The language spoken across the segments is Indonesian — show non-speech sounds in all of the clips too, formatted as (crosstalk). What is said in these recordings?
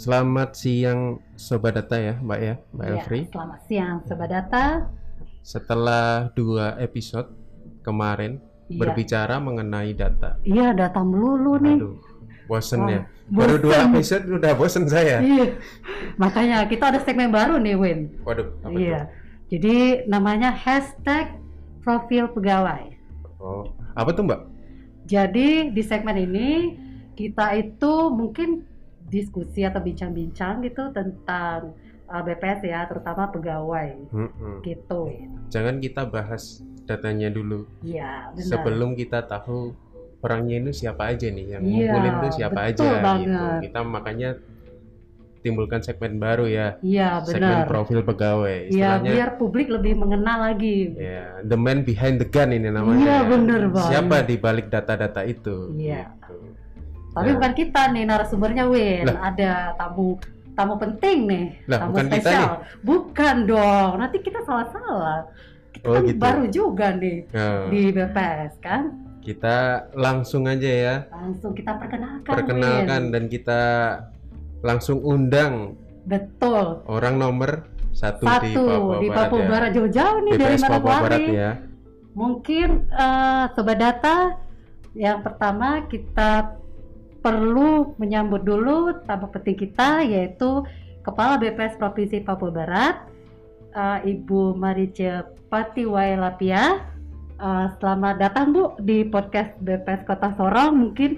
Selamat siang Sobat Data ya Mbak ya, Mbak Ya, Elfri. selamat siang Sobat Data. Setelah dua episode kemarin Iya. berbicara mengenai data. Iya, data melulu nih. Aduh, bosen Wah, ya. Baru dua episode udah bosen saya. Iya. Makanya kita ada segmen baru nih, Win. Waduh, apa Iya. Jadi namanya hashtag profil pegawai. Oh, apa tuh Mbak? Jadi di segmen ini kita itu mungkin diskusi atau bincang-bincang gitu tentang uh, BPS ya, terutama pegawai Mm-mm. gitu. Jangan kita bahas datanya dulu Iya, benar. sebelum kita tahu orangnya itu siapa aja nih yang Iya, ngumpulin tuh siapa betul aja gitu. banget. Kita makanya timbulkan segmen baru ya, Iya, segmen benar. profil pegawai. Iya, biar publik lebih mengenal lagi. Ya, the man behind the gun ini namanya. Iya, ya. banget. Siapa di balik data-data itu? Iya. gitu. Tapi Ya. bukan kita nih narasumbernya Win, Lah. ada tamu tamu penting nih, Lah, tamu bukan kita spesial. Bukan dong, nanti kita salah-salah. Kita Oh, kan gitu. baru juga nih Nah, di BPS kan. kita langsung aja ya Langsung kita perkenalkan. perkenalkan Win. dan kita langsung undang Betul. orang nomor satu, di Satu Papua di Barat Papua ya. Barat jauh-jauh nih dari BPS Papua Manokwari. Barat ya. Mungkin eh, sobat data yang pertama kita perlu menyambut dulu tamu penting kita yaitu Kepala BPS Provinsi Papua Barat eh, Ibu Marice Patiwailapia. Eh, selamat datang Bu di podcast BPS Kota Sorong. Mungkin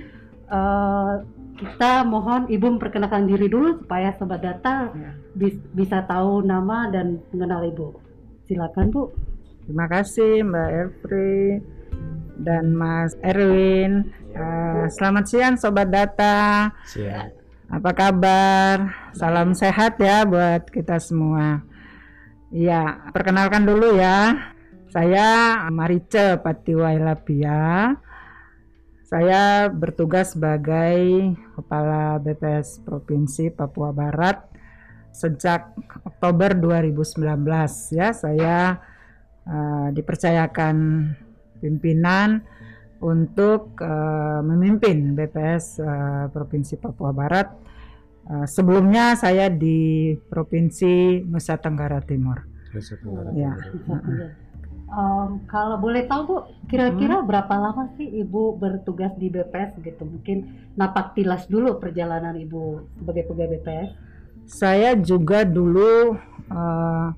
eh, kita mohon Ibu memperkenalkan diri dulu supaya sobat data bis- bisa tahu nama dan mengenal Ibu. Silakan Bu. Terima kasih Mbak Elfri dan Mas Erwin. Eh, selamat siang Sobat Data. Siap. Apa kabar? Salam sehat ya buat kita semua. Iya, perkenalkan dulu ya. Saya Marice Patiwailapia. Saya bertugas sebagai Kepala BPS Provinsi Papua Barat sejak Oktober 2019 ya. Saya eh, dipercayakan pimpinan untuk eh, memimpin BPS eh, Provinsi Papua Barat. Eh, sebelumnya saya di Provinsi Nusa Tenggara Timur. Nusa Tenggara Ya. Timur. Em, kalau boleh tahu Bu, kira-kira berapa lama sih Ibu bertugas di BPS gitu? Mungkin napak tilas dulu perjalanan Ibu sebagai pegawai BPS. Saya juga dulu eh,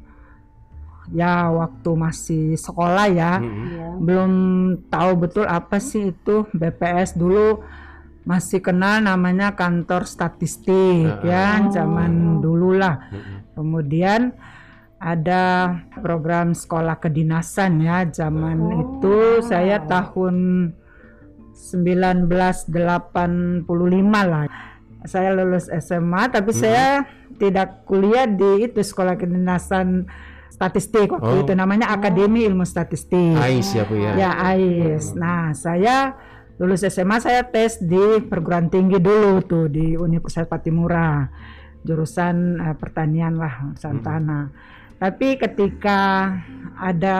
ya waktu masih sekolah ya. Iya. belum tahu betul apa sih itu BPS dulu masih kenal namanya kantor statistik Ah. ya Oh. zaman dulu lah. Mm-mm. Kemudian ada program sekolah kedinasan ya zaman Oh. itu saya tahun 1985 lah. Saya lulus SMA tapi Hmm. saya tidak kuliah di itu sekolah kedinasan statistik waktu Oh. itu namanya Akademi Ilmu Statistik. Ais ya Bu ya. Ya AIS. Nah, saya lulus SMA saya tes di perguruan tinggi dulu tuh di Universitas Patimura. Jurusan eh, pertanian lah, urusan Hmm. tanah. Tapi ketika ada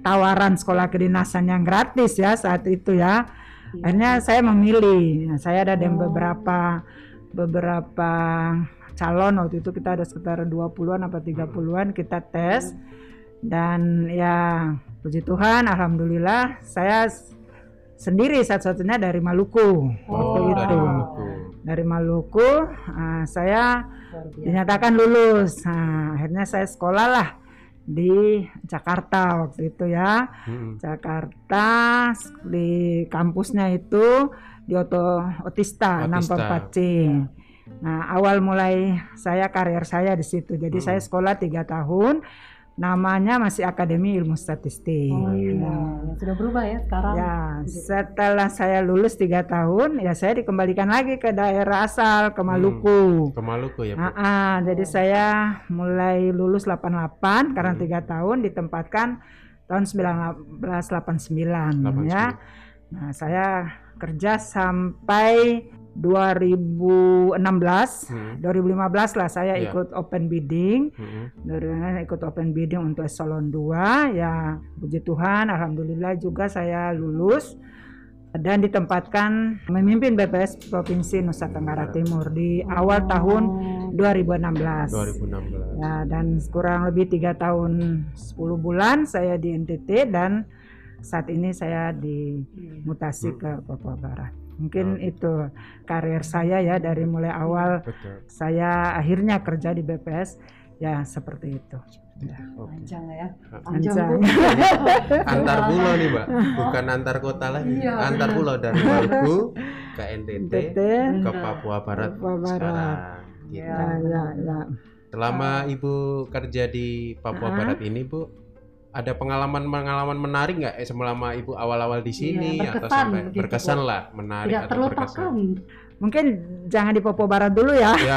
tawaran sekolah kedinasan yang gratis ya saat itu ya, akhirnya saya memilih. Nah, saya ada Oh. beberapa beberapa calon waktu itu kita ada sekitar 20-an apa 30-an kita tes dan ya puji Tuhan alhamdulillah saya sendiri satu-satunya dari Maluku waktu Oh, itu dari Maluku. dari Maluku ah, saya dinyatakan lulus nah, akhirnya saya sekolah lah di Jakarta waktu itu ya Mm-mm. Jakarta di kampusnya itu di Oto Otista Otista. 64C. Nah awal mulai saya karir saya di situ. Jadi Hmm. saya sekolah tiga tahun. Namanya masih Akademi Ilmu Statistik. Oh iya, Nah, sudah berubah ya sekarang. Ya, setelah saya lulus tiga tahun, ya saya dikembalikan lagi ke daerah asal ke Maluku. Ke Maluku ya Bu. Ah, ah, jadi saya mulai lulus 88 karena tiga tahun ditempatkan tahun 1989 ya. Nah, saya kerja sampai 2016. Hmm. 2015 lah saya Ya. ikut open bidding. Dari ikut open bidding untuk eselon 2 ya puji Tuhan alhamdulillah juga saya lulus dan ditempatkan memimpin BPS Provinsi Nusa Tenggara Timur di awal tahun 2016. 2016. Ya, dan kurang lebih tiga tahun 10 bulan saya di NTT dan saat ini saya dimutasi ke Papua Barat. Mungkin itu karir saya ya dari mulai awal Betul. saya akhirnya kerja di BPS ya seperti itu. Ya. Panjang ya. Panjang. (laughs) Antar pulau nih, Mbak. Bukan antar kota lagi. Iya, antar pulau dari Maluku ke NTT ke Papua Barat Papua Barat. sekarang. Gitu. Ya, ya, ya. Selama Ibu kerja di Papua. Barat ini, Bu, ada pengalaman-pengalaman menarik nggak eh, selama Ibu awal-awal di sini Iya, atau berkesan sampai begitu, berkesan lah, menarik Tidak atau terlupakan. berkesan? Mungkin jangan di Papua Barat dulu ya. Ya,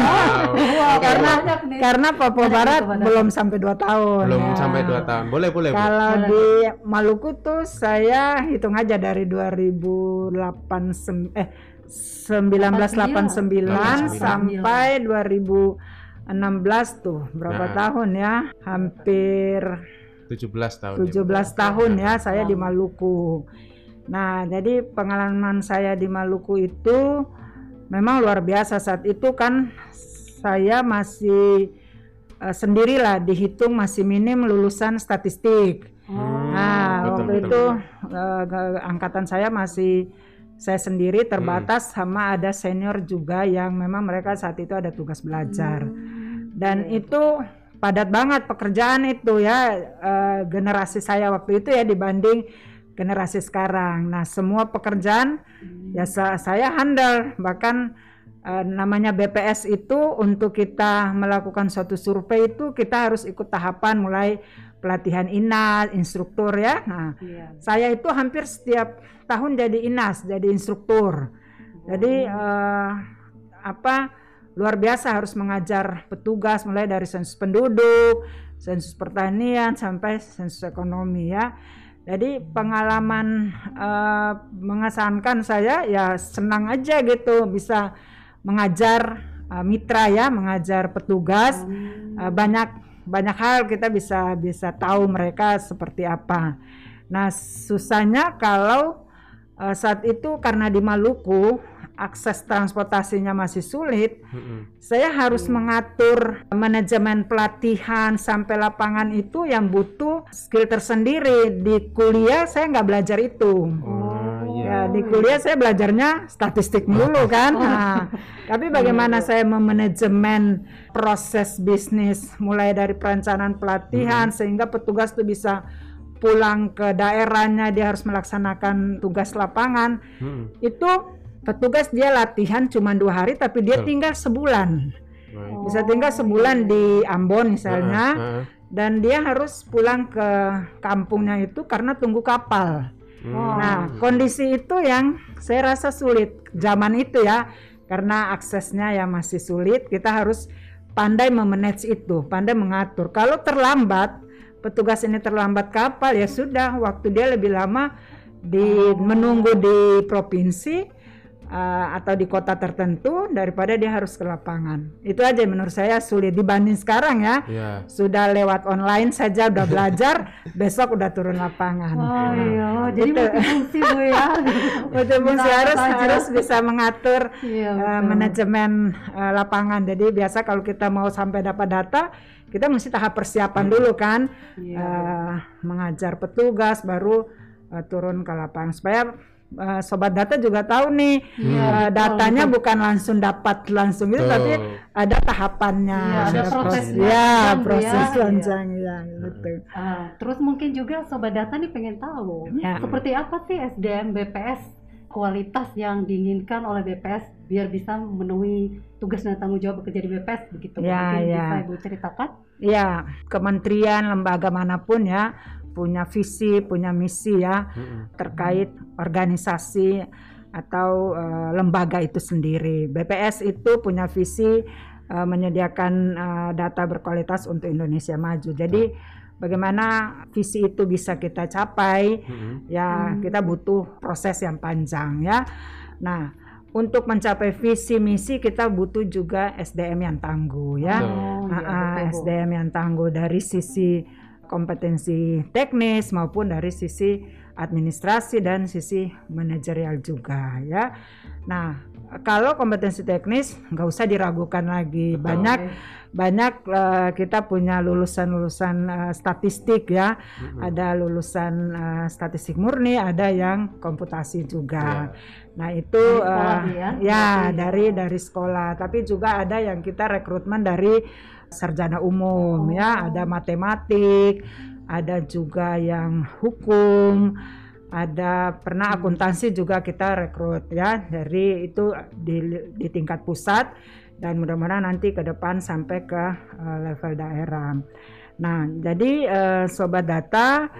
(laughs) karena karena Papua Barat belum sampai dua tahun. belum ya. sampai dua tahun. Boleh, boleh, Bu. Kalau Boleh. di Maluku tuh saya hitung aja dari 2008 sem- eh 1989 89. sampai 2016 tuh berapa Nah. tahun ya? Hampir 17 tahun. 17 Ibu. tahun ya saya di. Maluku. Nah, jadi pengalaman saya di Maluku itu memang luar biasa saat itu kan saya masih eh, sendirilah dihitung masih minim lulusan statistik. Oh. Nah, betul, waktu betul. itu ke- angkatan saya masih saya sendiri terbatas sama ada senior juga yang memang mereka saat itu ada tugas belajar. Dan itu padat banget pekerjaan itu ya eh, generasi saya waktu itu ya dibanding generasi sekarang. Nah, semua pekerjaan ya sa- saya handal bahkan eh, namanya BPS itu untuk kita melakukan suatu survei itu kita harus ikut tahapan mulai pelatihan INAS, instruktur ya. Nah, Iya. saya itu hampir setiap tahun jadi INAS, jadi instruktur. Jadi eh, apa luar biasa harus mengajar petugas mulai dari sensus penduduk, sensus pertanian sampai sensus ekonomi ya. Jadi pengalaman eh, mengesankan saya ya senang aja gitu bisa mengajar eh, mitra ya, mengajar petugas Eh, banyak banyak hal kita bisa bisa tahu mereka seperti apa. Nah susahnya kalau eh, saat itu karena di Maluku akses transportasinya masih sulit, Mm-mm. saya harus mengatur manajemen pelatihan sampai lapangan itu yang butuh skill tersendiri. Di kuliah saya nggak belajar itu. Oh, iya. Ya, di kuliah saya belajarnya statistik dulu (laughs) kan. Nah, tapi bagaimana saya memanajemen proses bisnis mulai dari perencanaan pelatihan sehingga petugas tuh bisa pulang ke daerahnya dia harus melaksanakan tugas lapangan Mm-mm. itu petugas dia latihan cuma dua hari tapi dia tinggal sebulan Baik. bisa tinggal sebulan di Ambon misalnya heeh. dan dia harus pulang ke kampungnya itu karena tunggu kapal Hmm. Nah, kondisi itu yang saya rasa sulit zaman itu ya, karena aksesnya yang masih sulit, kita harus pandai memanage itu, pandai mengatur. Kalau terlambat, petugas ini terlambat kapal ya sudah, waktu dia lebih lama di menunggu di provinsi uh, atau di kota tertentu daripada dia harus ke lapangan. Itu aja menurut saya sulit dibanding sekarang ya. Ya. Sudah lewat online saja udah belajar, (laughs) besok udah turun lapangan. Oh iya, jadi Gitu. multifungsi bu ya. (laughs) Multifungsi Bisa harus aja. harus bisa mengatur Iya, eh, betul. manajemen eh, lapangan. Jadi biasa kalau kita mau sampai dapat data, kita mesti tahap persiapan dulu kan, Iya. Eh, mengajar petugas, baru eh, turun ke lapangan supaya eh, sobat data juga tahu nih Iya, eh, betul, datanya betul. bukan langsung dapat langsung itu, Betul. tapi ada tahapannya, Iya, ada prosesnya ya panjang, Bu, proses ya. panjang ya, gitu. Ah, terus mungkin juga sobat data nih pengen tahu Ya. seperti apa sih SDM BPS kualitas yang diinginkan oleh BPS biar bisa memenuhi tugas dan tanggung jawab bekerja di BPS begitu? Ya, mungkin ya. bisa ibu ceritakan Ya, kementerian, lembaga mana pun ya punya visi, punya misi ya Mm-mm. terkait organisasi atau eh, lembaga itu sendiri. BPS itu punya visi eh, menyediakan eh, data berkualitas untuk Indonesia maju. Jadi bagaimana visi itu bisa kita capai? Ya, Hmm. kita butuh proses yang panjang ya. Nah, untuk mencapai visi misi kita butuh juga SDM yang tangguh ya. Oh, betul, Bu. SDM yang tangguh dari sisi kompetensi teknis maupun dari sisi administrasi dan sisi manajerial juga ya. Nah, kalau kompetensi teknis nggak usah diragukan lagi. Betul. Banyak banyak eh, kita punya lulusan-lulusan eh, statistik ya. Mm-mm. Ada lulusan eh, statistik murni, ada yang komputasi juga. Nah, itu eh, ya? ya dari dari sekolah, tapi juga ada yang kita rekrutmen dari sarjana umum Oh. ya, ada matematik, ada juga yang hukum, ada pernah Hmm. akuntansi juga kita rekrut ya dari itu di, di tingkat pusat dan mudah-mudahan nanti ke depan sampai ke eh, level daerah. Nah, jadi eh, sobat data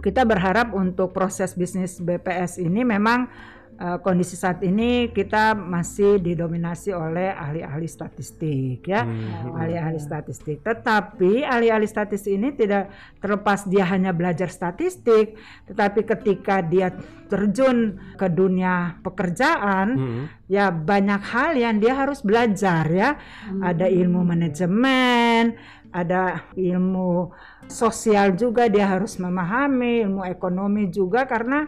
kita berharap untuk proses bisnis BPS ini memang eh, kondisi saat ini kita masih didominasi oleh ahli-ahli statistik ya Hmm. ahli-ahli statistik. Tetapi ahli-ahli statistik ini tidak terlepas dia hanya belajar statistik, tetapi ketika dia terjun ke dunia pekerjaan, Hmm. ya banyak hal yang dia harus belajar ya. Ada ilmu manajemen, ada ilmu sosial juga dia harus memahami, ilmu ekonomi juga karena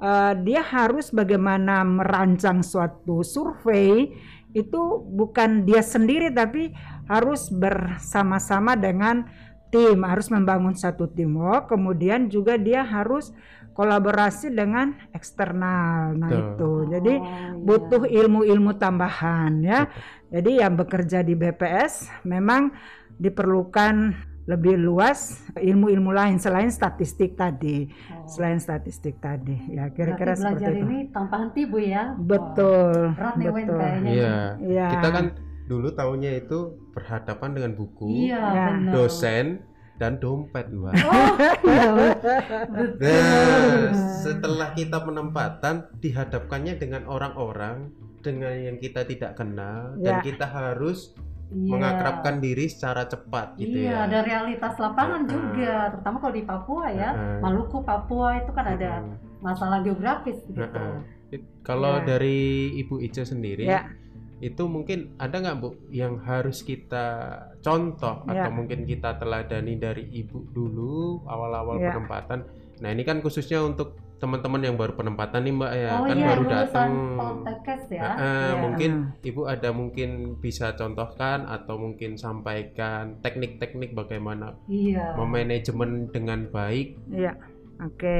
eh, dia harus bagaimana merancang suatu survei itu bukan dia sendiri tapi harus bersama-sama dengan tim, harus membangun satu teamwork, kemudian juga dia harus kolaborasi dengan eksternal. Nah, Betul. itu. Jadi Oh, iya. butuh ilmu-ilmu tambahan ya. Jadi yang bekerja di BPS memang diperlukan lebih luas ilmu-ilmu lain selain statistik tadi, Oh. selain statistik tadi. Ya, kira-kira belajar seperti itu. ini tanpa henti bu ya. Betul. Wah, berat nih Wen betul. kayaknya. Iya. Iya. Kita kan dulu tahunya itu berhadapan dengan buku, Iya Ya. benar. dosen, dan dompet, Mbak. Oh (laughs) iya. Nah, setelah kita penempatan dihadapkannya dengan orang-orang dengan yang kita tidak kenal dan Ya. kita harus Iya. mengakrabkan diri secara cepat gitu Iya, ya. ada realitas lapangan Heeh. juga, terutama kalau di Papua ya, Heeh. Maluku, Papua itu kan ada Heeh. masalah geografis gitu. Heeh. It- Kalau Ya. dari Ibu Ica sendiri, Ya. itu mungkin ada nggak Bu yang harus kita contoh Ya. atau mungkin kita teladani dari Ibu dulu awal-awal Ya. penempatan. Nah ini kan khususnya untuk teman-teman yang baru penempatan nih Mbak ya, oh kan iya, baru datang. Ya. Heeh, Iya. Mungkin Ibu ada mungkin bisa contohkan atau mungkin sampaikan teknik-teknik bagaimana Iya. memanajemen dengan baik. Iya, oke.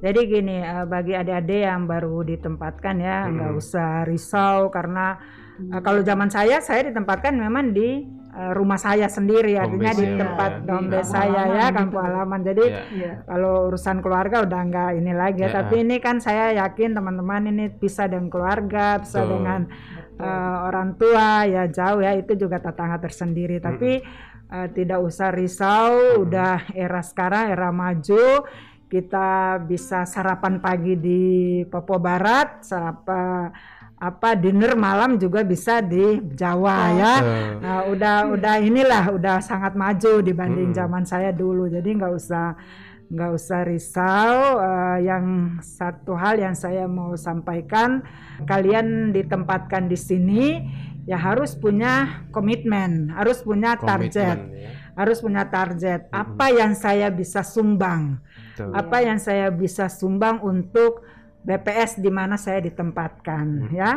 Jadi gini, eh, bagi adik-adik yang baru ditempatkan ya, nggak usah risau karena Hmm. eh, kalau zaman saya, saya ditempatkan memang di eh, rumah saya sendiri, artinya di ya, tempat ya. kampung saya ya, kampung gitu. halaman. Jadi Ya. Iya. kalau urusan keluarga udah nggak ini lagi ya, Ya. tapi ini kan saya yakin teman-teman ini bisa dengan keluarga, bisa Betul. dengan Betul. eh, orang tua ya jauh ya itu juga tantangan tersendiri tapi eh, tidak usah risau Mm-mm. udah era sekarang era maju kita bisa sarapan pagi di Papua Barat sarapan apa dinner malam juga bisa di Jawa Oh. ya Nah, udah udah inilah udah sangat maju dibanding Mm-mm. zaman saya dulu. Jadi nggak usah nggak usah risau. Eh, yang satu hal yang saya mau sampaikan, kalian ditempatkan di sini ya harus punya komitmen, harus punya target, komitmen, ya. harus punya target. Mm-mm. Apa yang saya bisa sumbang? Betul. Apa yang saya bisa sumbang untuk BPS di mana saya ditempatkan Hmm. ya.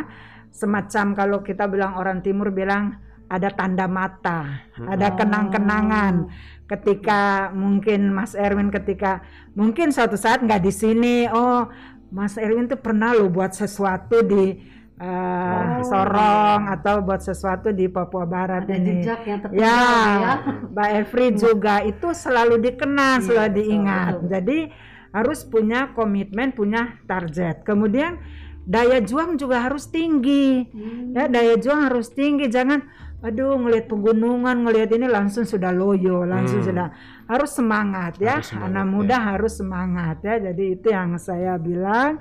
Semacam kalau kita bilang orang timur bilang ada tanda mata, Hmm. ada Oh. kenang-kenangan. Ketika mungkin Mas Erwin ketika mungkin suatu saat nggak di sini, oh Mas Erwin tuh pernah lo buat sesuatu di eh, Oh. Sorong atau buat sesuatu di Papua Barat Ada ini. jejak yang Ya, ya. Mbak Evri juga itu selalu dikenal, Iya, selalu diingat. betul. Jadi harus punya komitmen, punya target. Kemudian daya juang juga harus tinggi. Hmm. Ya, daya juang harus tinggi. Jangan aduh ngelihat pegunungan, ngelihat ini langsung sudah loyo, langsung Hmm. sudah harus semangat ya. Harus semangat, Anak ya. muda harus semangat ya. Jadi itu yang saya bilang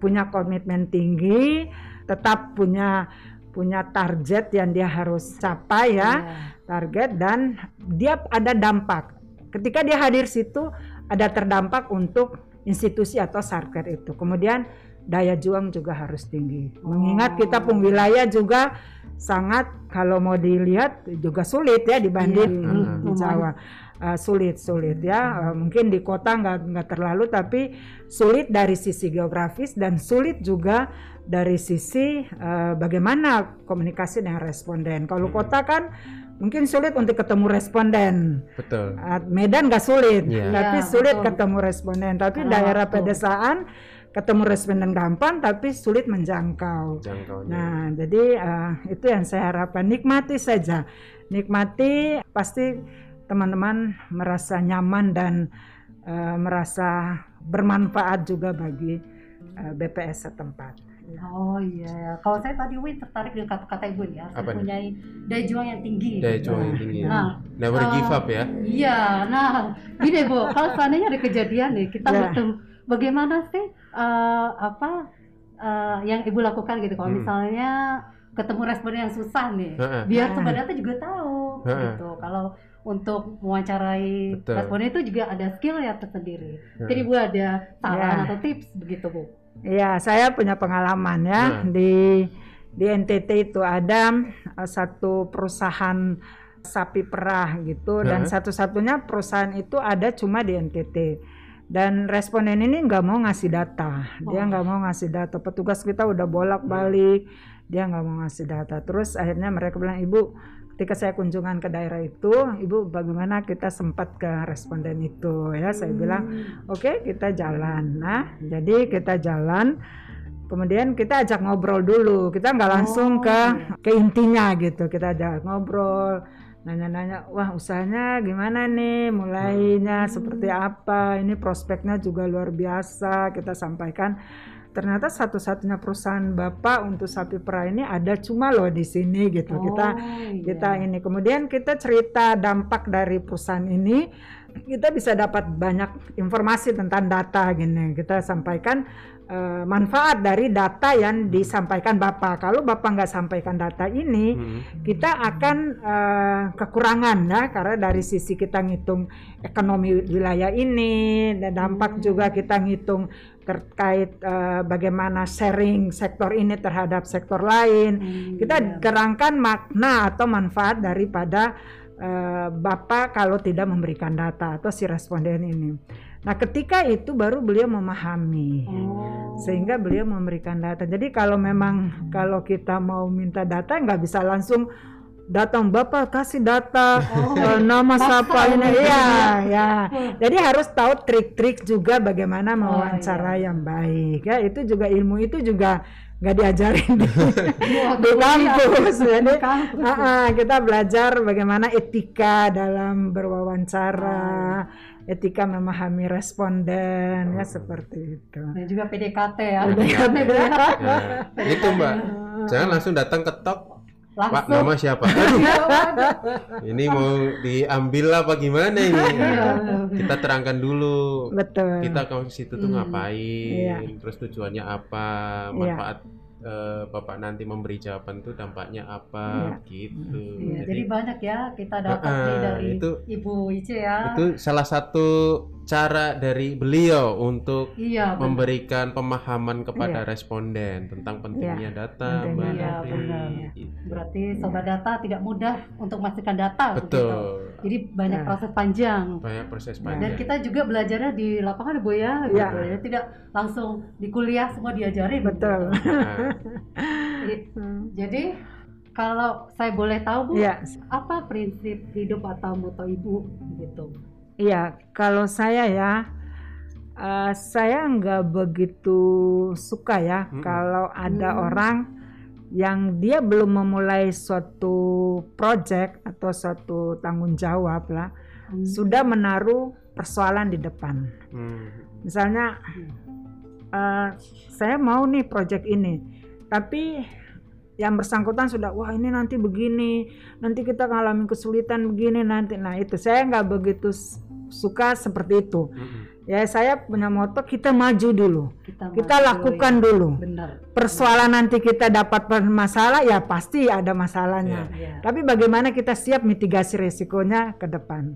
punya komitmen tinggi, tetap punya punya target yang dia harus capai ya Iya. target dan dia ada dampak. Ketika dia hadir situ ada terdampak untuk institusi atau sarket itu. Kemudian daya juang juga harus tinggi. Mengingat kita pun wilayah juga sangat kalau mau dilihat juga sulit ya dibanding Iya, di, di Jawa. uh, sulit sulit ya Uh, mungkin di kota nggak nggak terlalu tapi sulit dari sisi geografis dan sulit juga dari sisi uh, bagaimana komunikasi dengan responden kalau Hmm. kota kan mungkin sulit untuk ketemu responden betul Uh, Medan nggak sulit Iya. tapi Iya, sulit betul. ketemu responden tapi Karena daerah waktu. pedesaan ketemu responden gampang tapi sulit menjangkau jangkaunya Nah, jadi eh, itu yang saya harapkan nikmati saja, nikmati pasti teman-teman merasa nyaman dan eh, merasa bermanfaat juga bagi eh, BPS setempat. Oh iya, ya. kalau saya tadi Win tertarik dengan kata-kata ibu ya, saya Apa mempunyai daya juang yang tinggi. daya juang yang tinggi ya. Nah, never uh, give up ya Iya, nah gini Bu, kalau seandainya ada kejadian nih, kita Ya. bertemu, bagaimana sih eh, apa eh, yang ibu lakukan gitu? Kalau Hmm. misalnya ketemu responden yang susah nih, Heeh. biar data juga tahu Heeh. gitu. Kalau untuk mewawancarai Betul. responden itu juga ada skill ya tersendiri. Heeh. Jadi Bu ada saran Ya. atau tips begitu Bu? Ya, saya punya pengalaman ya. Nah. di di NTT itu ada eh, satu perusahaan sapi perah gitu. Dan Heeh. satu-satunya perusahaan itu ada cuma di NTT dan responden ini nggak mau ngasih data. Dia Oh. nggak mau ngasih data. Petugas kita udah bolak-balik. Dia nggak mau ngasih data. Terus akhirnya mereka bilang ibu ketika saya kunjungan ke daerah itu ibu bagaimana kita sempat ke responden itu ya saya bilang Oke, kita jalan. Nah, jadi kita jalan. Kemudian kita ajak ngobrol dulu. Kita nggak langsung Oh, ke iya. ke intinya gitu. Kita ajak ngobrol, nanya-nanya, wah usahanya gimana nih, mulainya seperti apa? Ini prospeknya juga luar biasa. Kita sampaikan. Ternyata satu-satunya perusahaan bapak untuk sapi perah ini ada cuma loh di sini gitu. Kita Oh, iya. kita ini kemudian kita cerita dampak dari perusahaan ini kita bisa dapat banyak informasi tentang data gini kita sampaikan eh, manfaat dari data yang disampaikan bapak kalau bapak nggak sampaikan data ini Hmm. kita akan eh, kekurangan ya karena dari sisi kita ngitung ekonomi wilayah ini dan dampak Hmm. juga kita ngitung terkait eh, bagaimana sharing sektor ini terhadap sektor lain Hmm, kita iya. kerangkan makna atau manfaat daripada eh, bapak kalau tidak memberikan data atau si responden ini. Nah, ketika itu baru beliau memahami. Oh. Sehingga beliau memberikan data. Jadi kalau memang kalau kita mau minta data nggak bisa langsung datang bapak kasih data Oh. (laughs) eh, nama siapa ini. ya ya. ya jadi harus tahu trik-trik juga bagaimana Oh, mewawancara iya. yang baik ya. Itu juga ilmu itu juga nggak diajarin di, (laughs) di kampus. jadi Di kampus. ah, ah, kita belajar bagaimana etika dalam berwawancara etika memahami responden ya seperti itu. Dan juga PDKT ya. PDKT, ya. Ya, itu mbak. Jangan langsung datang ketok Pak Langsung. nama siapa (laughs) Aduh, ini mau diambil apa gimana ini Iya. kita terangkan dulu betul kita ke situ tuh Hmm. ngapain Iya. terus tujuannya apa Iya. manfaat eh, bapak nanti memberi jawaban tuh dampaknya apa gitu Iya, jadi banyak ya kita dapat nih dari itu- Ibu Ice ya. itu salah satu cara dari beliau untuk iya, benar. memberikan pemahaman kepada Iya. responden tentang pentingnya data pentingnya Mbak Iya, benar. Gitu. Berarti sobat data tidak mudah untuk memastikan data begitu. betul Jadi banyak Ya. proses panjang. banyak proses Dan Dan panjang kita juga belajarnya di lapangan Bu ya, Iya. gitu ya. Tidak langsung di kuliah semua diajarin. betul Nah, (laughs) Jadi, jadi kalau saya boleh tahu Bu, Iya, apa prinsip hidup atau moto Ibu gitu? Iya. Kalau saya ya, eh, saya nggak begitu suka ya Mm-mm. kalau ada Hmm. orang yang dia belum memulai suatu project atau suatu tanggung jawab lah, Hmm. sudah menaruh persoalan di depan. hmm, Misalnya, eh, saya mau nih project ini, tapi yang bersangkutan sudah wah ini nanti begini, nanti kita ngalamin kesulitan begini nanti. Nah itu saya nggak begitu suka seperti itu. mm-mm. Ya saya punya moto kita maju dulu, Kita, kita maju, lakukan ya. dulu. Benar. Persoalan nanti kita dapat masalah ya pasti ada masalahnya. Iya. Tapi bagaimana kita siap mitigasi resikonya ke depan.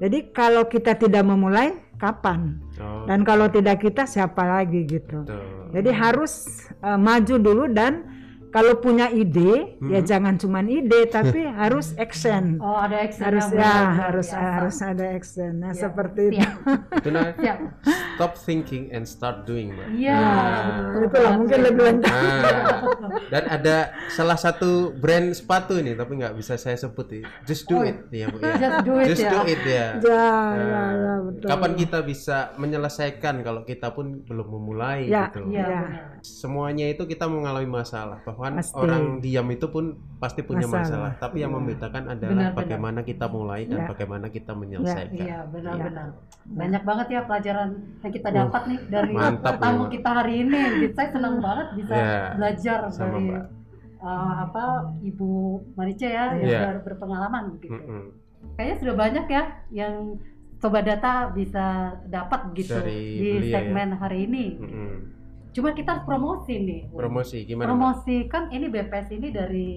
Jadi kalau kita tidak memulai, kapan? Oh, Dan kalau tidak kita siapa lagi gitu. betul. Jadi harus uh, maju dulu dan kalau punya ide ya Mhm. jangan cuman ide (laughs) tapi harus action. Oh, ada action harus ya benar-benar harus biasa. harus ada action. Nah, Ya, seperti itu. siap, Itu nah, siap. stop thinking and start doing, Mbak. Iya, Nah, betul Itulah mungkin lebih lengkap. Nah, dan ada salah satu brand sepatu ini tapi nggak bisa saya sebut ya. Just do Oh. it ya, Bu ya. Just do it Just ya. do it ya. Ya, ya, Nah, ya, betul. Kapan kita bisa menyelesaikan kalau kita pun belum memulai Ya, gitu. Iya, Ya. Semuanya itu kita mengalami masalah. Bahkan Pasti. orang diam itu pun pasti punya masalah. Masalah. Tapi yang Ya. membedakan adalah Benar, bagaimana kita mulai dan Ya. bagaimana kita menyelesaikan. Iya, benar-benar. Banyak banget ya pelajaran yang kita dapat nih dari Uh, mantap ya, tamu Mbak. kita hari ini. Saya senang banget bisa Ya, belajar sama, dari Mbak. uh, apa Ibu Marice ya yang Iya. sudah berpengalaman gitu. Mm-mm. Kayaknya sudah banyak ya yang sobat data bisa dapat gitu Dari di beliau ya. segmen hari ini. Mm-mm. Cuma kita harus promosi nih. Promosi gimana? Promosi kan ini BPS ini dari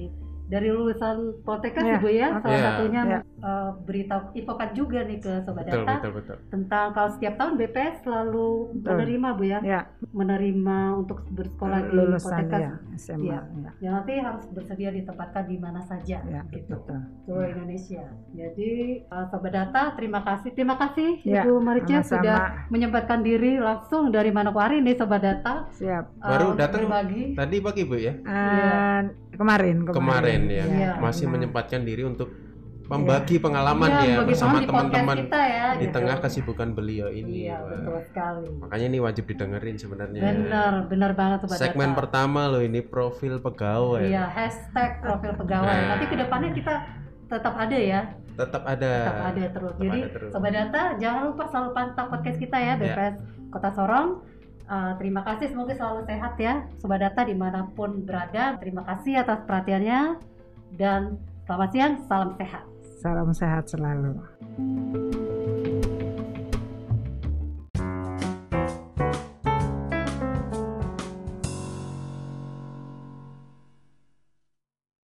dari lulusan Poltek kan Iya. Ibu ya salah Iya. satunya Iya. uh, berita infokan juga nih ke sobat Betul, data betul, betul. tentang kalau setiap tahun BPS selalu Betul. menerima Bu ya Ya, menerima untuk bersekolah di lulusan Poltekkes ya SMA. Iya. Ya, yang nanti harus bersedia ditempatkan di mana saja ya, gitu betul. seluruh Indonesia. Jadi uh, sobat data terima kasih terima kasih Ya, Ibu sama-sama. sudah menyempatkan diri langsung dari Manokwari nih sobat data Siap. uh, Baru datang berbagi. Tadi pagi Bu ya? Eh, kemarin, kemarin. Kemarin ya. Iya. Masih Nah. menyempatkan diri untuk membagi pengalaman Iya, ya bagi bersama pengalaman di podcast teman-teman kita ya, di gitu. tengah kesibukan beliau ini. Iya betul sekali. Makanya ini wajib didengerin sebenarnya. Benar benar banget sobat Segmen data. pertama loh ini profil pegawai. Iya hashtag profil pegawai. Nah. Nanti ke depannya kita tetap ada ya, Tetap ada. tetap ada terus. tetap Jadi ada terus. sobat data jangan lupa selalu pantau podcast kita ya BPS Kota Sorong. Uh, terima kasih semoga selalu sehat ya sobat data di mana pun berada. Terima kasih atas perhatiannya dan selamat siang, salam sehat. Salam sehat selalu.